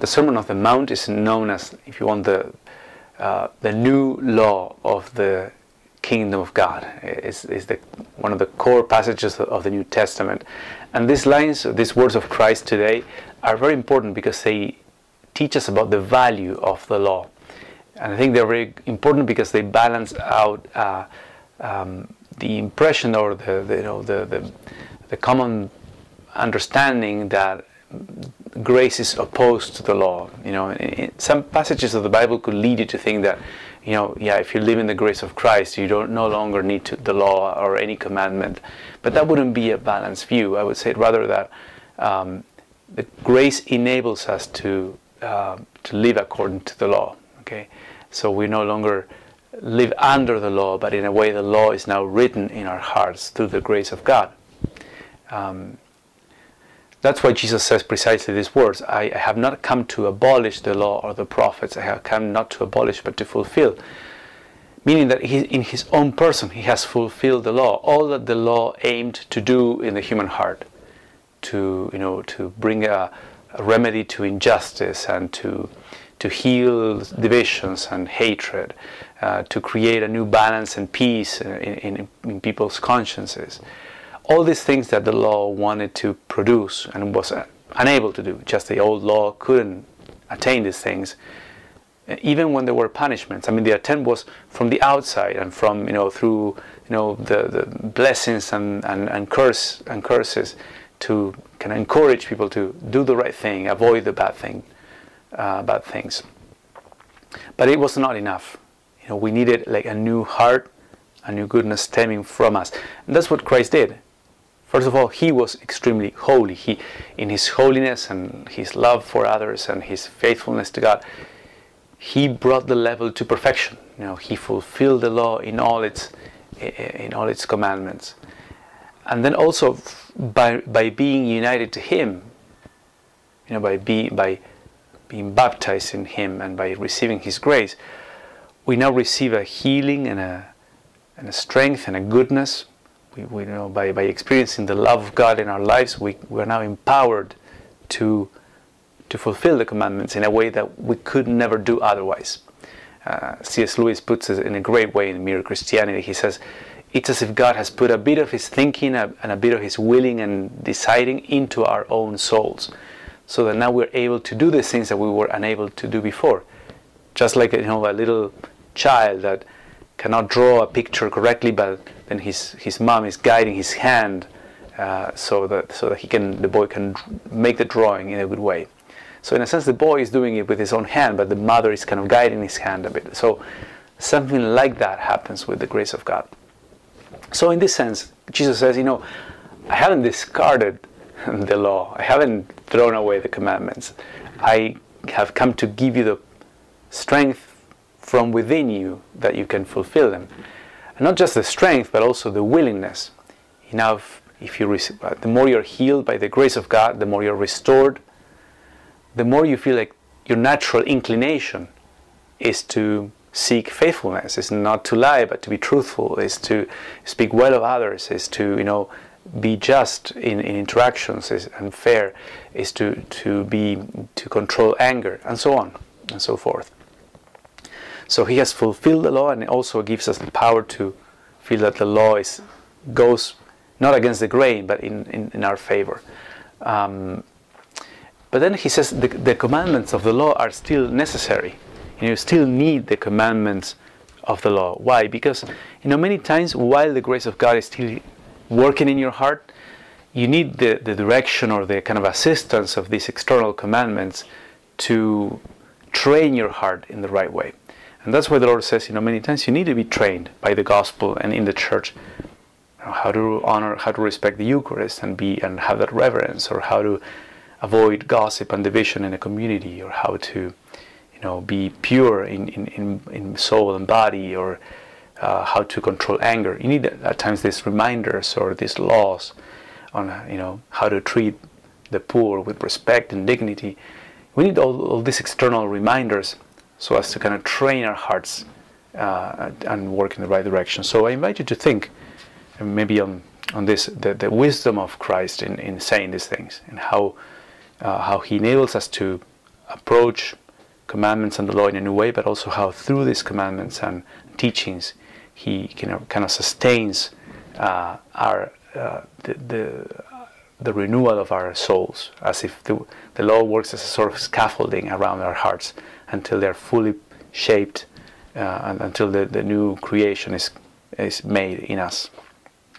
the Sermon of the Mount is known as, if you want, the uh, the new law of the kingdom of God. is is the one of the core passages of the New Testament, and these lines, these words of Christ today, are very important because they teach us about the value of the law, and I think they're very important because they balance out. Uh, um, the impression or the, the you know the, the, the common understanding that grace is opposed to the law. You know, some passages of the Bible could lead you to think that, you know, yeah, if you live in the grace of Christ, you don't no longer need to, the law or any commandment. But that wouldn't be a balanced view. I would say rather that um, the grace enables us to uh, to live according to the law. Okay, so we no longer live under the law, but in a way the law is now written in our hearts through the grace of God. Um, that's why Jesus says precisely these words I, have not come to abolish the law or the prophets, I have come not to abolish but to fulfill. Meaning that he, in his own person he has fulfilled the law, all that the law aimed to do in the human heart, to, you know, to bring a, a remedy to injustice and to, to heal divisions and hatred, uh, to create a new balance and peace in, in, in people's consciences all these things that the law wanted to produce and was uh, unable to do. Just the old law couldn't attain these things, uh, even when there were punishments. I mean, the attempt was from the outside and from you know through you know the, the blessings and, and, and curse and curses to kind of encourage people to do the right thing, avoid the bad thing, uh, bad things. But it was not enough. You know, we needed like a new heart, a new goodness stemming from us, and that's what Christ did First of all, he was extremely holy. He, in his holiness and his love for others and his faithfulness to God, he brought the level to perfection. You know, he fulfilled the law in all its in all its commandments. And then also by by being united to him, you know, by be, by being baptized in him and by receiving his grace, we now receive a healing and a and a strength and a goodness we, know by, by experiencing the love of God in our lives, we, we are now empowered to, to fulfill the commandments in a way that we could never do otherwise. Uh, C.S. Lewis puts it in a great way in Mere Christianity. He says, It's as if God has put a bit of his thinking and a bit of his willing and deciding into our own souls, so that now we're able to do the things that we were unable to do before. Just like you know, a little child that cannot draw a picture correctly, but then his, his mom is guiding his hand uh, so that so that he can the boy can make the drawing in a good way. So in a sense, the boy is doing it with his own hand, but the mother is kind of guiding his hand a bit. So something like that happens with the grace of God. So in this sense, Jesus says, you know, I haven't discarded the law. I haven't thrown away the commandments. I have come to give you the strength from within you that you can fulfill them. And not just the strength, but also the willingness. Enough, if, you receive, uh, the more you're healed by the grace of God, the more you're restored, the more you feel like your natural inclination is to seek faithfulness, is not to lie, but to be truthful, is to speak well of others, is to, you know, be just in, in interactions is, and fair, is to, to be to control anger, and so on and so forth. So he has fulfilled the law and also gives us the power to feel that the law is, goes not against the grain but in, in, in our favor. Um, but then he says the, the commandments of the law are still necessary. You, you still need the commandments of the law. Why? Because you know many times while the grace of God is still working in your heart, you need the, the direction or the kind of assistance of these external commandments to train your heart in the right way. And that's why the Lord says, you know, many times you need to be trained by the gospel and in the church you know, how to honor, how to respect the Eucharist and be and have that reverence, or how to avoid gossip and division in a community, or how to, you know, be pure in, in, in, in soul and body, or uh, how to control anger. You need at times these reminders or these laws on, you know, how to treat the poor with respect and dignity. We need all, all these external reminders so as to kind of train our hearts uh, and work in the right direction. So I invite you to think maybe on, on this the, the wisdom of Christ in, in saying these things and how, uh, how He enables us to approach commandments and the law in a new way, but also how through these commandments and teachings he kind of, kind of sustains uh, our uh, the, the, the renewal of our souls, as if the, the law works as a sort of scaffolding around our hearts until they're fully shaped uh, and until the, the new creation is is made in us.